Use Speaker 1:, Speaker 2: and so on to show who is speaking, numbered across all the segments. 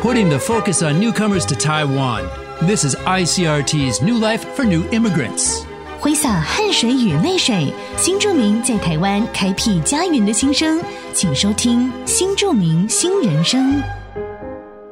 Speaker 1: putting the focus on newcomers to Taiwan. This is ICRT's New Life for New Immigrants.
Speaker 2: 挥洒汗水与泪水，新住民在台湾开辟家园的心声，请收听《新住民新人生》。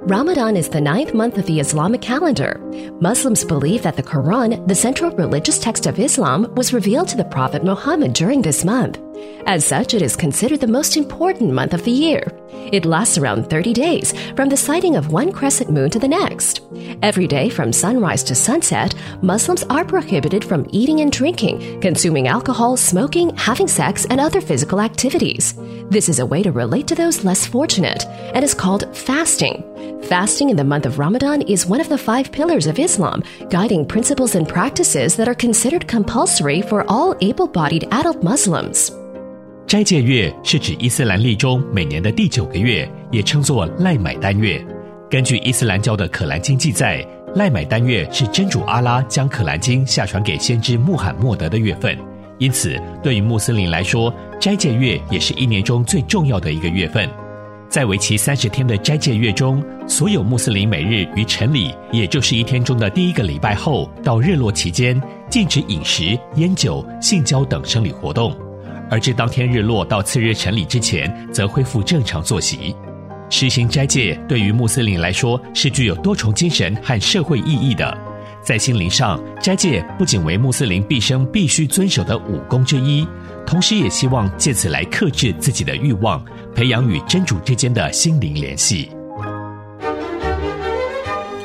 Speaker 3: Ramadan is the ninth month of the Islamic calendar. Muslims believe that the Quran, the central religious text of Islam, was revealed to the Prophet Muhammad during this month. As such, it is considered the most important month of the year. It lasts around 30 days, from the sighting of one crescent moon to the next. Every day from sunrise to sunset, Muslims are prohibited from eating and drinking, consuming alcohol, smoking, having sex, and other physical activities. This is a way to relate to those less fortunate and is called fasting. Fasting in the month of Ramadan is one of the five pillars of Islam, guiding principles and practices that are considered compulsory for all able bodied adult Muslims.
Speaker 4: 斋戒月是指伊斯兰历中每年的第九个月，也称作赖买丹月。根据伊斯兰教的《可兰经》记载，赖买丹月是真主阿拉将《可兰经》下传给先知穆罕默德的月份，因此对于穆斯林来说，斋戒月也是一年中最重要的一个月份。在为期三十天的斋戒月中，所有穆斯林每日于晨礼，也就是一天中的第一个礼拜后到日落期间，禁止饮食、烟酒、性交等生理活动。而至当天日落到次日晨礼之前，则恢复正常作息。实行斋戒对于穆斯林来说是具有多重精神和社会意义的。在心灵上，斋戒不仅为穆斯林毕生必须遵守的五功之一，同时也希望借此来克制自己的欲望，培养与真主之间的心灵联系。